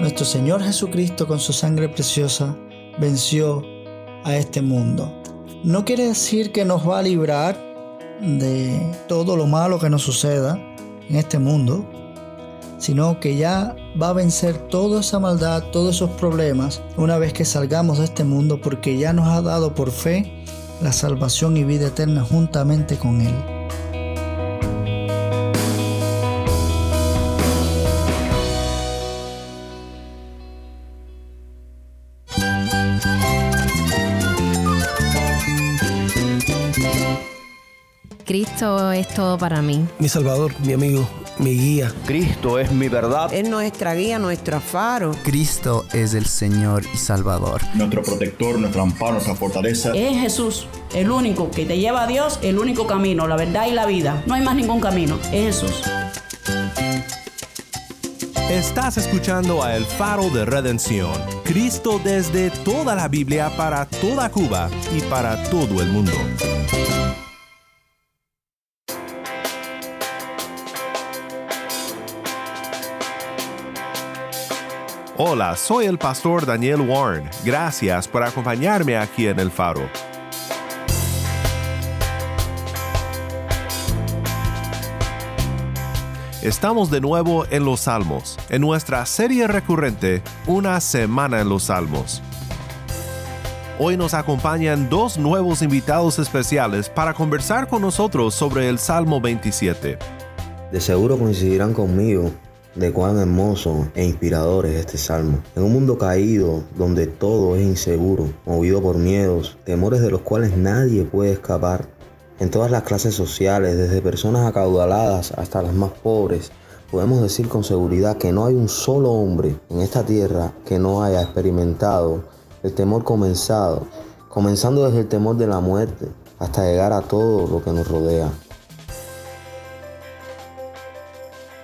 Nuestro Señor Jesucristo con su sangre preciosa venció a este mundo. No quiere decir que nos va a librar de todo lo malo que nos suceda en este mundo, sino que ya va a vencer toda esa maldad, todos esos problemas, una vez que salgamos de este mundo, porque ya nos ha dado por fe la salvación y vida eterna juntamente con Él. Cristo es todo para mí. Mi Salvador, mi amigo, mi guía. Cristo es mi verdad. Es nuestra guía, nuestro faro. Cristo es el Señor y Salvador. Nuestro protector, nuestro amparo, nuestra fortaleza. Es Jesús, el único que te lleva a Dios, el único camino, la verdad y la vida. No hay más ningún camino, es Jesús. Estás escuchando a El Faro de Redención. Cristo desde toda la Biblia para toda Cuba y para todo el mundo. Hola, soy el pastor Daniel Warren. Gracias por acompañarme aquí en El Faro. Estamos de nuevo en los Salmos, en nuestra serie recurrente Una Semana en los Salmos. Hoy nos acompañan dos nuevos invitados especiales para conversar con nosotros sobre el Salmo 27. De seguro coincidirán conmigo de cuán hermoso e inspirador es este salmo. En un mundo caído, donde todo es inseguro, movido por miedos, temores de los cuales nadie puede escapar, en todas las clases sociales, desde personas acaudaladas hasta las más pobres, podemos decir con seguridad que no hay un solo hombre en esta tierra que no haya experimentado el temor comenzado, comenzando desde el temor de la muerte hasta llegar a todo lo que nos rodea.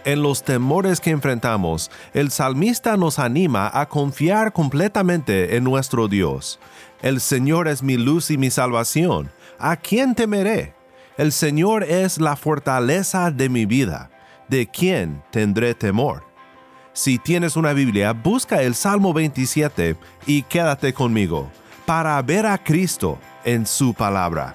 En los temores que enfrentamos, el salmista nos anima a confiar completamente en nuestro Dios. El Señor es mi luz y mi salvación. ¿A quién temeré? El Señor es la fortaleza de mi vida. ¿De quién tendré temor? Si tienes una Biblia, busca el Salmo 27 y quédate conmigo para ver a Cristo en su palabra.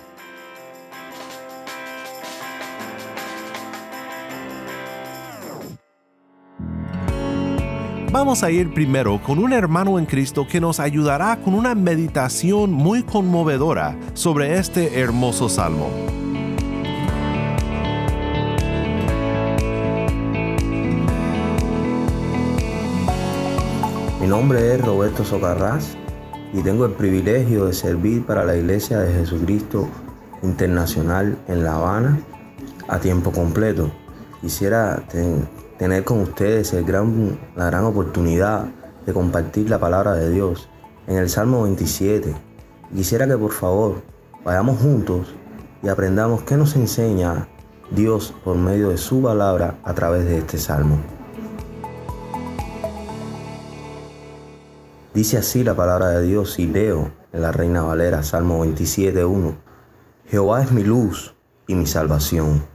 Vamos a ir primero con un hermano en Cristo que nos ayudará con una meditación muy conmovedora sobre este hermoso salmo. Mi nombre es Roberto Socarrás y tengo el privilegio de servir para la Iglesia de Jesucristo Internacional en La Habana a tiempo completo. Quisiera tener con ustedes el gran, la gran oportunidad de compartir la palabra de Dios en el Salmo 27. Quisiera que por favor vayamos juntos y aprendamos qué nos enseña Dios por medio de su palabra a través de este salmo. Dice así la palabra de Dios y leo en la Reina Valera, Salmo 27.1. Jehová es mi luz y mi salvación.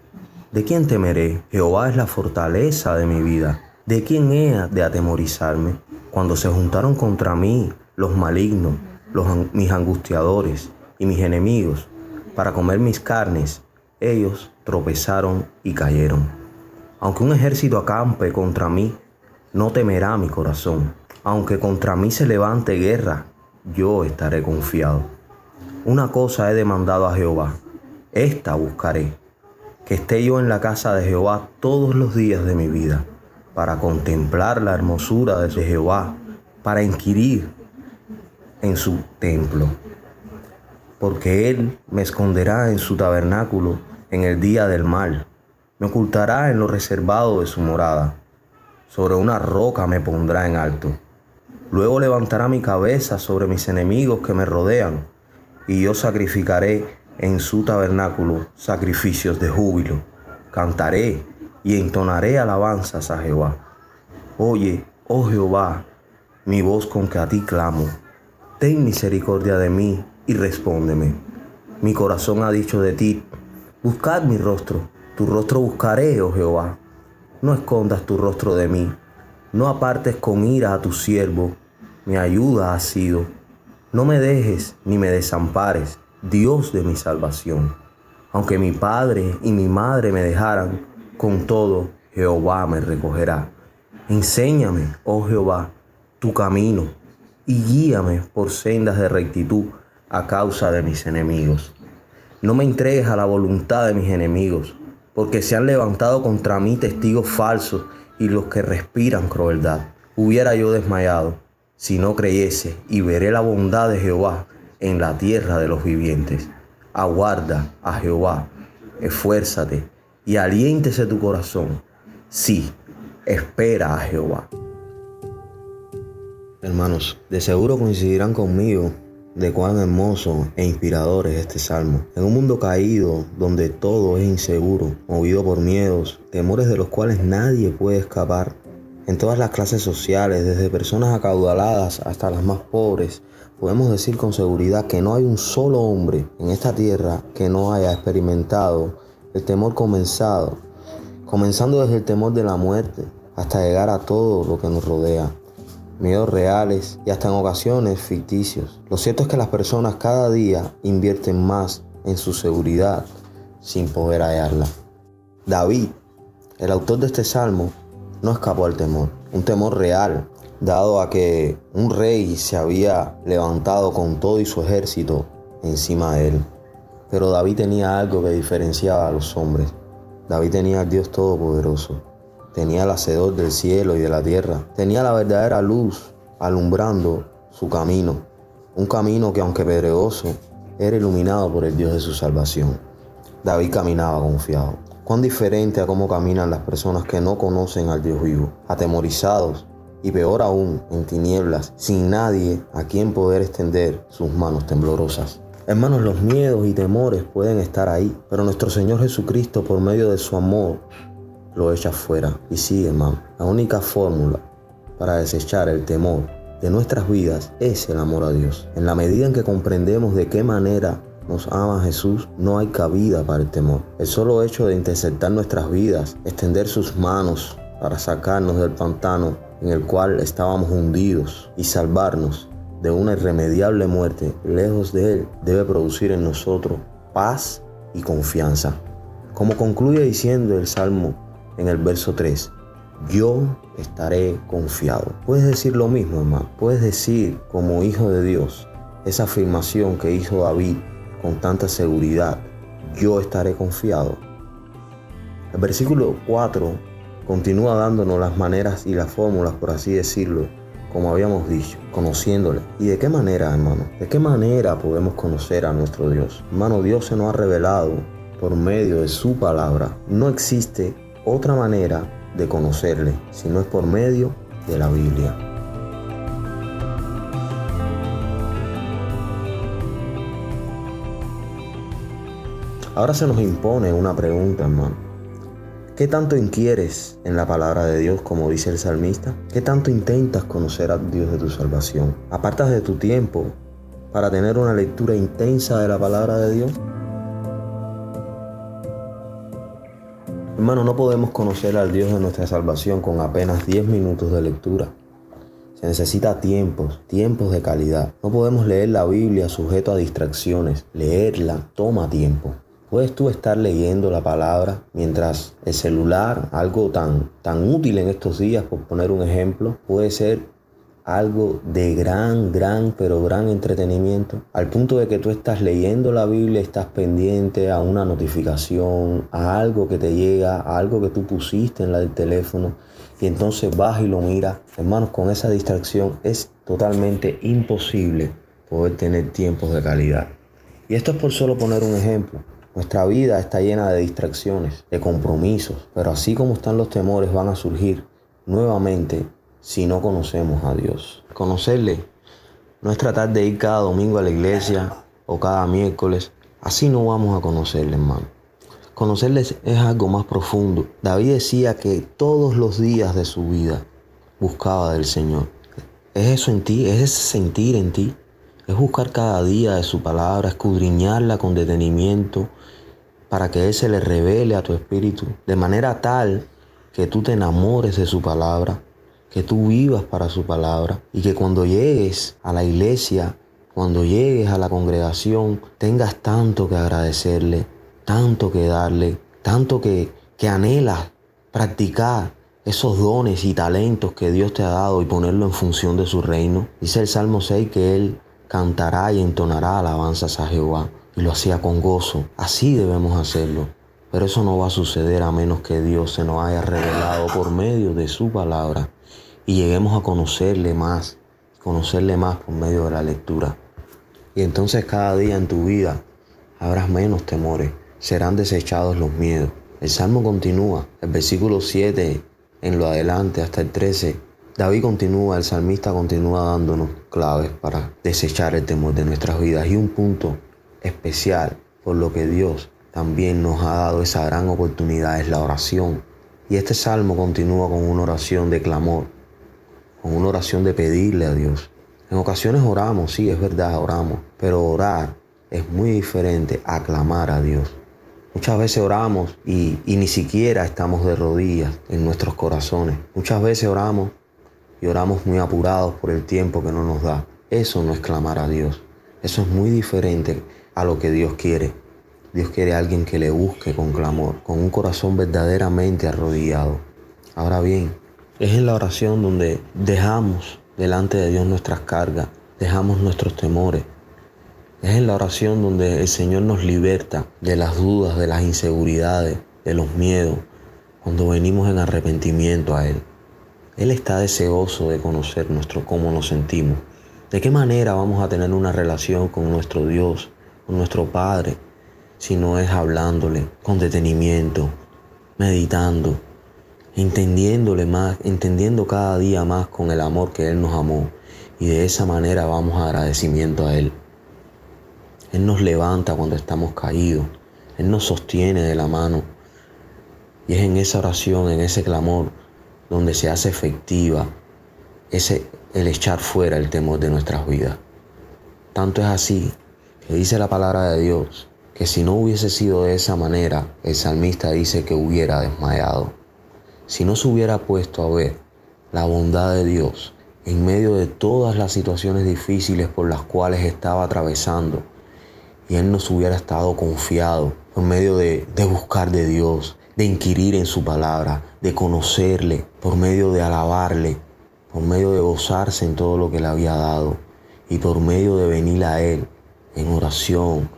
¿De quién temeré? Jehová es la fortaleza de mi vida. ¿De quién he de atemorizarme? Cuando se juntaron contra mí los malignos, los, mis angustiadores y mis enemigos, para comer mis carnes, ellos tropezaron y cayeron. Aunque un ejército acampe contra mí, no temerá mi corazón. Aunque contra mí se levante guerra, yo estaré confiado. Una cosa he demandado a Jehová, esta buscaré que esté yo en la casa de Jehová todos los días de mi vida, para contemplar la hermosura de Jehová, para inquirir en su templo. Porque Él me esconderá en su tabernáculo en el día del mal, me ocultará en lo reservado de su morada, sobre una roca me pondrá en alto. Luego levantará mi cabeza sobre mis enemigos que me rodean, y yo sacrificaré en su tabernáculo sacrificios de júbilo. Cantaré y entonaré alabanzas a Jehová. Oye, oh Jehová, mi voz con que a ti clamo. Ten misericordia de mí y respóndeme. Mi corazón ha dicho de ti, buscad mi rostro. Tu rostro buscaré, oh Jehová. No escondas tu rostro de mí. No apartes con ira a tu siervo, mi ayuda ha sido. No me dejes ni me desampares, Dios de mi salvación. Aunque mi padre y mi madre me dejaran, con todo Jehová me recogerá. Enséñame, oh Jehová, tu camino y guíame por sendas de rectitud a causa de mis enemigos. No me entregues a la voluntad de mis enemigos, porque se han levantado contra mí testigos falsos y los que respiran crueldad. Hubiera yo desmayado si no creyese y veré la bondad de Jehová en la tierra de los vivientes. Aguarda a Jehová, esfuérzate y aliéntese tu corazón. Sí, espera a Jehová. Hermanos, de seguro coincidirán conmigo de cuán hermoso e inspirador es este salmo. En un mundo caído, donde todo es inseguro, movido por miedos, temores de los cuales nadie puede escapar, en todas las clases sociales, desde personas acaudaladas hasta las más pobres, podemos decir con seguridad que no hay un solo hombre en esta tierra que no haya experimentado el temor comenzado, comenzando desde el temor de la muerte hasta llegar a todo lo que nos rodea miedos reales y hasta en ocasiones ficticios. Lo cierto es que las personas cada día invierten más en su seguridad sin poder hallarla. David, el autor de este salmo, no escapó al temor, un temor real, dado a que un rey se había levantado con todo y su ejército encima de él. Pero David tenía algo que diferenciaba a los hombres. David tenía al Dios Todopoderoso, tenía el hacedor del cielo y de la tierra, tenía la verdadera luz alumbrando su camino, un camino que aunque pedregoso, era iluminado por el Dios de su salvación. David caminaba confiado. Cuán diferente a cómo caminan las personas que no conocen al Dios vivo, atemorizados y peor aún, en tinieblas, sin nadie a quien poder extender sus manos temblorosas. Hermanos, los miedos y temores pueden estar ahí, pero nuestro Señor Jesucristo, por medio de su amor, lo echa fuera. Y sí, hermano, la única fórmula para desechar el temor de nuestras vidas es el amor a Dios. En la medida en que comprendemos de qué manera nos ama Jesús, no hay cabida para el temor. El solo hecho de interceptar nuestras vidas, extender sus manos para sacarnos del pantano en el cual estábamos hundidos y salvarnos de una irremediable muerte lejos de Él, debe producir en nosotros paz y confianza. Como concluye diciendo el Salmo en el verso 3. Yo estaré confiado. Puedes decir lo mismo, hermano. Puedes decir como hijo de Dios esa afirmación que hizo David con tanta seguridad. Yo estaré confiado. El versículo 4 continúa dándonos las maneras y las fórmulas, por así decirlo, como habíamos dicho, conociéndole. ¿Y de qué manera, hermano? ¿De qué manera podemos conocer a nuestro Dios? Hermano, Dios se nos ha revelado por medio de su palabra. No existe otra manera de conocerle si no es por medio de la Biblia. Ahora se nos impone una pregunta, hermano. ¿Qué tanto inquieres en la palabra de Dios, como dice el salmista? ¿Qué tanto intentas conocer a Dios de tu salvación? ¿Apartas de tu tiempo para tener una lectura intensa de la palabra de Dios? Hermano, no podemos conocer al Dios de nuestra salvación con apenas 10 minutos de lectura. Se necesita tiempos, tiempos de calidad. No podemos leer la Biblia sujeto a distracciones. Leerla toma tiempo. Puedes tú estar leyendo la palabra mientras el celular, algo tan, tan útil en estos días, por poner un ejemplo, puede ser algo de gran, gran, pero gran entretenimiento, al punto de que tú estás leyendo la Biblia, estás pendiente a una notificación, a algo que te llega, a algo que tú pusiste en la del teléfono, y entonces vas y lo miras. Hermanos, con esa distracción es totalmente imposible poder tener tiempos de calidad. Y esto es por solo poner un ejemplo. Nuestra vida está llena de distracciones, de compromisos, pero así como están los temores van a surgir nuevamente si no conocemos a Dios. Conocerle no es tratar de ir cada domingo a la iglesia o cada miércoles. Así no vamos a conocerle, hermano. Conocerle es algo más profundo. David decía que todos los días de su vida buscaba del Señor. Es eso en ti, es ese sentir en ti. Es buscar cada día de su palabra, escudriñarla con detenimiento para que Él se le revele a tu espíritu de manera tal que tú te enamores de su palabra que tú vivas para su palabra y que cuando llegues a la iglesia, cuando llegues a la congregación, tengas tanto que agradecerle, tanto que darle, tanto que, que anhelas practicar esos dones y talentos que Dios te ha dado y ponerlo en función de su reino. Dice el Salmo 6 que Él cantará y entonará alabanzas a Jehová y lo hacía con gozo. Así debemos hacerlo. Pero eso no va a suceder a menos que Dios se nos haya revelado por medio de su palabra y lleguemos a conocerle más, conocerle más por medio de la lectura. Y entonces cada día en tu vida habrás menos temores, serán desechados los miedos. El Salmo continúa, el versículo 7 en lo adelante hasta el 13, David continúa, el salmista continúa dándonos claves para desechar el temor de nuestras vidas y un punto especial por lo que Dios también nos ha dado esa gran oportunidad es la oración. Y este salmo continúa con una oración de clamor, con una oración de pedirle a Dios. En ocasiones oramos, sí, es verdad, oramos, pero orar es muy diferente a clamar a Dios. Muchas veces oramos y, ni siquiera estamos de rodillas en nuestros corazones. Muchas veces oramos y oramos muy apurados por el tiempo que no nos da. Eso no es clamar a Dios. Eso es muy diferente a lo que Dios quiere. Dios quiere a alguien que le busque con clamor, con un corazón verdaderamente arrodillado. Ahora bien, es en la oración donde dejamos delante de Dios nuestras cargas, dejamos nuestros temores, es en la oración donde el Señor nos liberta de las dudas, de las inseguridades, de los miedos, cuando venimos en arrepentimiento a Él. Él está deseoso de conocer nuestro cómo nos sentimos. ¿De qué manera vamos a tener una relación con nuestro Dios, con nuestro Padre, si no es hablándole con detenimiento, meditando, entendiéndole más, entendiendo cada día más con el amor que Él nos amó? Y de esa manera vamos a agradecimiento a Él. Él nos levanta cuando estamos caídos. Él nos sostiene de la mano. Y es en esa oración, en ese clamor, donde se hace efectiva ese, el echar fuera el temor de nuestras vidas. Tanto es así que dice la palabra de Dios que si no hubiese sido de esa manera, el salmista dice que hubiera desmayado. Si no se hubiera puesto a ver la bondad de Dios en medio de todas las situaciones difíciles por las cuales estaba atravesando, y Él nos hubiera estado confiado por medio de, de buscar de Dios, de inquirir en su palabra, de conocerle, por medio de alabarle, por medio de gozarse en todo lo que le había dado y por medio de venir a Él en oración,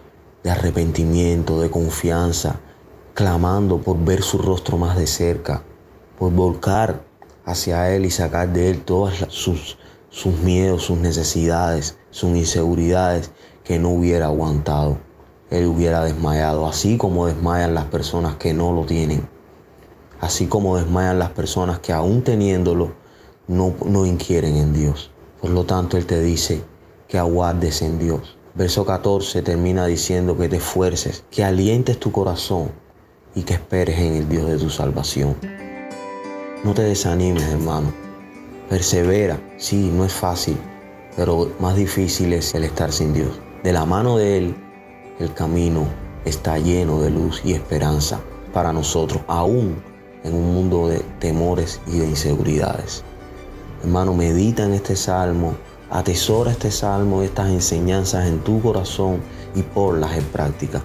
de arrepentimiento, de confianza, clamando por ver su rostro más de cerca, por volcar hacia Él y sacar de Él todas sus, sus miedos, sus necesidades, sus inseguridades que no hubiera aguantado. Él hubiera desmayado, así como desmayan las personas que no lo tienen. Así como desmayan las personas que aún teniéndolo no, no inquieren en Dios. Por lo tanto, Él te dice que aguardes en Dios. Verso 14 termina diciendo que te esfuerces, que alientes tu corazón y que esperes en el Dios de tu salvación. No te desanimes, hermano. Persevera. Sí, no es fácil, pero más difícil es el estar sin Dios. De la mano de Él, el camino está lleno de luz y esperanza para nosotros, aún en un mundo de temores y de inseguridades. Hermano, medita en este salmo, atesora este salmo, estas enseñanzas en tu corazón y ponlas en práctica.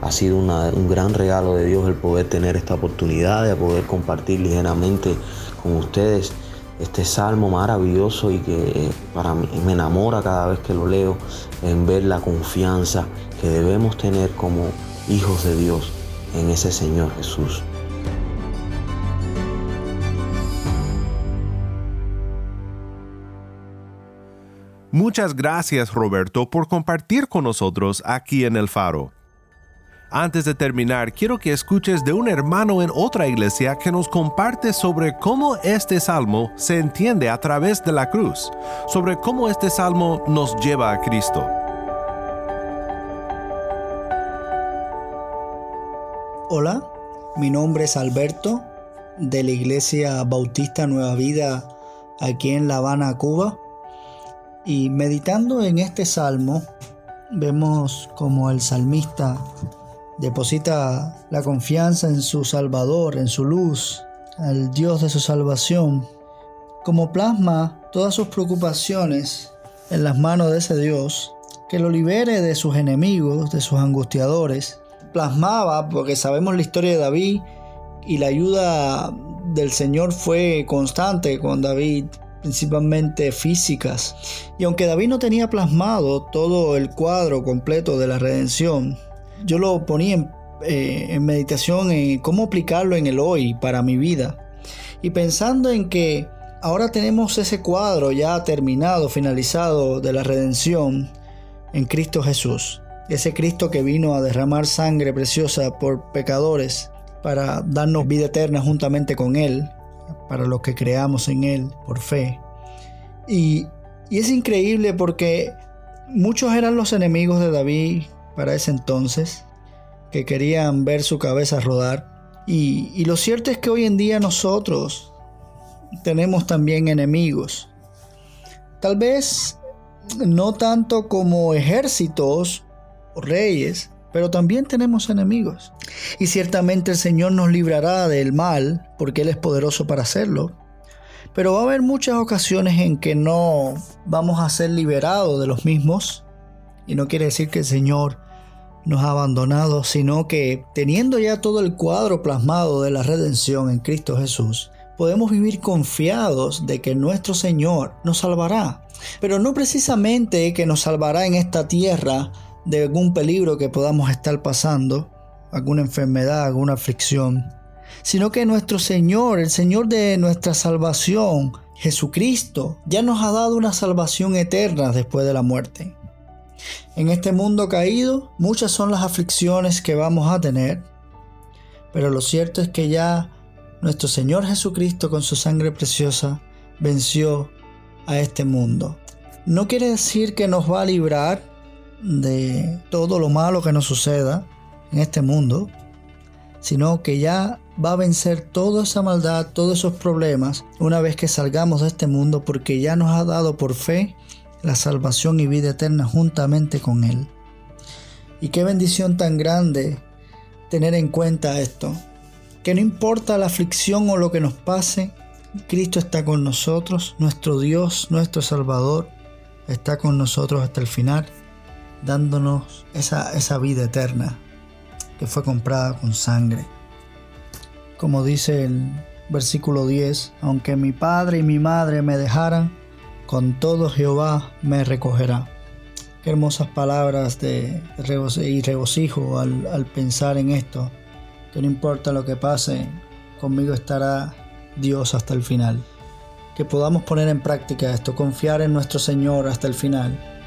Ha sido un gran regalo de Dios el poder tener esta oportunidad de poder compartir ligeramente con ustedes este salmo maravilloso y que eh, para mí me enamora cada vez que lo leo en ver la confianza que debemos tener como hijos de Dios en ese Señor Jesús. Muchas gracias Roberto por compartir con nosotros aquí en el faro. Antes de terminar, quiero que escuches de un hermano en otra iglesia que nos comparte sobre cómo este salmo se entiende a través de la cruz, sobre cómo este salmo nos lleva a Cristo. Hola, mi nombre es Alberto de la Iglesia Bautista Nueva Vida aquí en La Habana, Cuba. Y meditando en este salmo, vemos como el salmista deposita la confianza en su Salvador, en su luz, al Dios de su salvación. como plasma todas sus preocupaciones en las manos de ese Dios, que lo libere de sus enemigos, de sus angustiadores, plasmaba, porque sabemos la historia de David y la ayuda del Señor fue constante con David, principalmente físicas. Y aunque David no tenía plasmado todo el cuadro completo de la redención, yo lo ponía en, eh, meditación en cómo aplicarlo en el hoy para mi vida. Y pensando en que ahora tenemos ese cuadro ya terminado, finalizado de la redención en Cristo Jesús. Ese Cristo que vino a derramar sangre preciosa por pecadores para darnos vida eterna juntamente con Él, para los que creamos en Él por fe. Y, y es increíble porque muchos eran los enemigos de David para ese entonces, que querían ver su cabeza rodar. Y, y, lo cierto es que hoy en día nosotros tenemos también enemigos. Tal vez no tanto como ejércitos o reyes, pero también tenemos enemigos. Y ciertamente el Señor nos librará del mal, porque Él es poderoso para hacerlo. Pero va a haber muchas ocasiones en que no vamos a ser liberados de los mismos. Y no quiere decir que el Señor nos ha abandonado, sino que teniendo ya todo el cuadro plasmado de la redención en Cristo Jesús, podemos vivir confiados de que nuestro Señor nos salvará. Pero no precisamente que nos salvará en esta tierra de algún peligro que podamos estar pasando, alguna enfermedad, alguna aflicción, sino que nuestro Señor, el Señor de nuestra salvación, Jesucristo, ya nos ha dado una salvación eterna después de la muerte. En este mundo caído, muchas son las aflicciones que vamos a tener, pero lo cierto es que ya nuestro Señor Jesucristo con su sangre preciosa venció a este mundo. No quiere decir que nos va a librar de todo lo malo que nos suceda en este mundo, sino que ya va a vencer toda esa maldad, todos esos problemas, una vez que salgamos de este mundo, porque ya nos ha dado por fe la salvación y vida eterna juntamente con Él. Y qué bendición tan grande tener en cuenta esto, que no importa la aflicción o lo que nos pase, Cristo está con nosotros, nuestro Dios, nuestro Salvador, está con nosotros hasta el final dándonos esa, esa vida eterna que fue comprada con sangre. Como dice el versículo 10, aunque mi padre y mi madre me dejaran, con todo Jehová me recogerá. Qué hermosas palabras de y regocijo al, al pensar en esto, que no importa lo que pase, conmigo estará Dios hasta el final. Que podamos poner en práctica esto, confiar en nuestro Señor hasta el final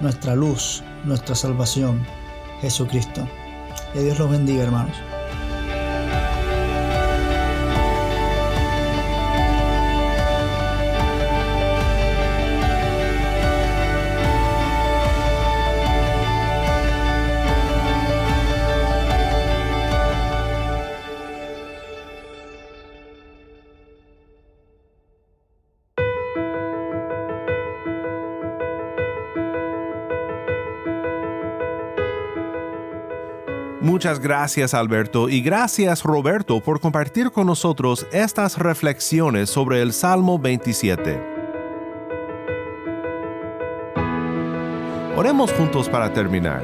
nuestra luz, nuestra salvación, Jesucristo. Que Dios los bendiga, hermanos. Muchas gracias Alberto y gracias Roberto por compartir con nosotros estas reflexiones sobre el Salmo 27. Oremos juntos para terminar.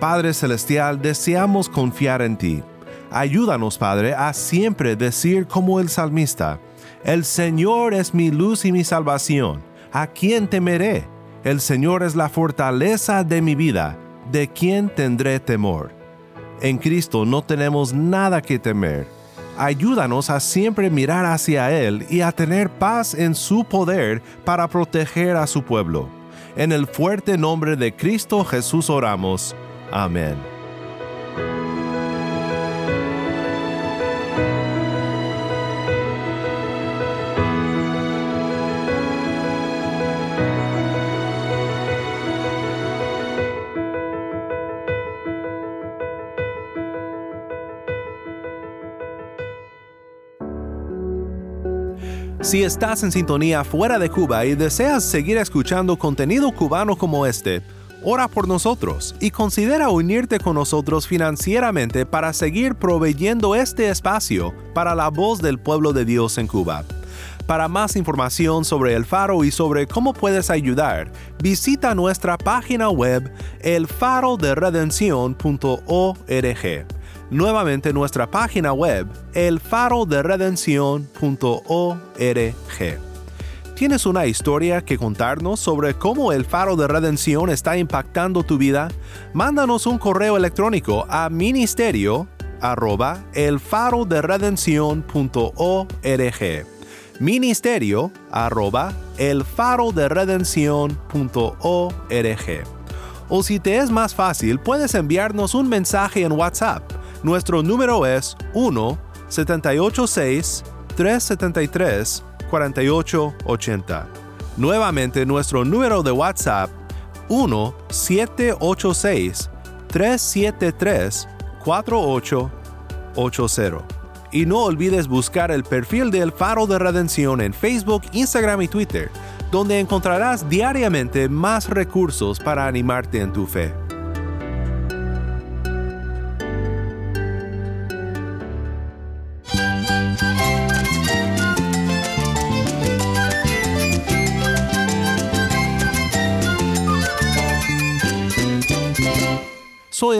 Padre Celestial, deseamos confiar en ti. Ayúdanos, Padre, a siempre decir como el salmista, El Señor es mi luz y mi salvación. ¿A quién temeré? El Señor es la fortaleza de mi vida ¿de quién tendré temor? En Cristo no tenemos nada que temer. Ayúdanos a siempre mirar hacia Él y a tener paz en su poder para proteger a su pueblo. En el fuerte nombre de Cristo Jesús oramos. Amén. Si estás en sintonía fuera de Cuba y deseas seguir escuchando contenido cubano como este, ora por nosotros y considera unirte con nosotros financieramente para seguir proveyendo este espacio para la voz del pueblo de Dios en Cuba. Para más información sobre el faro y sobre cómo puedes ayudar, visita nuestra página web elfaroderedencion.org. Nuevamente nuestra página web elfaroderedencion.org. ¿Tienes una historia que contarnos sobre cómo el faro de redención está impactando tu vida? Mándanos un correo electrónico a ministerio arroba elfaroderedencion.org ministerio arroba elfaroderedencion.org o si te es más fácil puedes enviarnos un mensaje en WhatsApp. Nuestro número es 1 786 373 4880. Nuevamente nuestro número de WhatsApp 1 786 373 4880. Y no olvides buscar el perfil del Faro de Redención en Facebook, Instagram y Twitter, donde encontrarás diariamente más recursos para animarte en tu fe.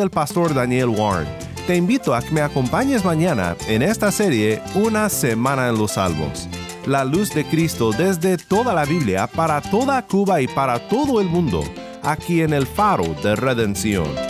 El pastor Daniel Warren te invito a que me acompañes mañana en esta serie Una Semana en los Salvos. La luz de Cristo desde toda la Biblia para toda Cuba y para todo el mundo, aquí en el faro de redención.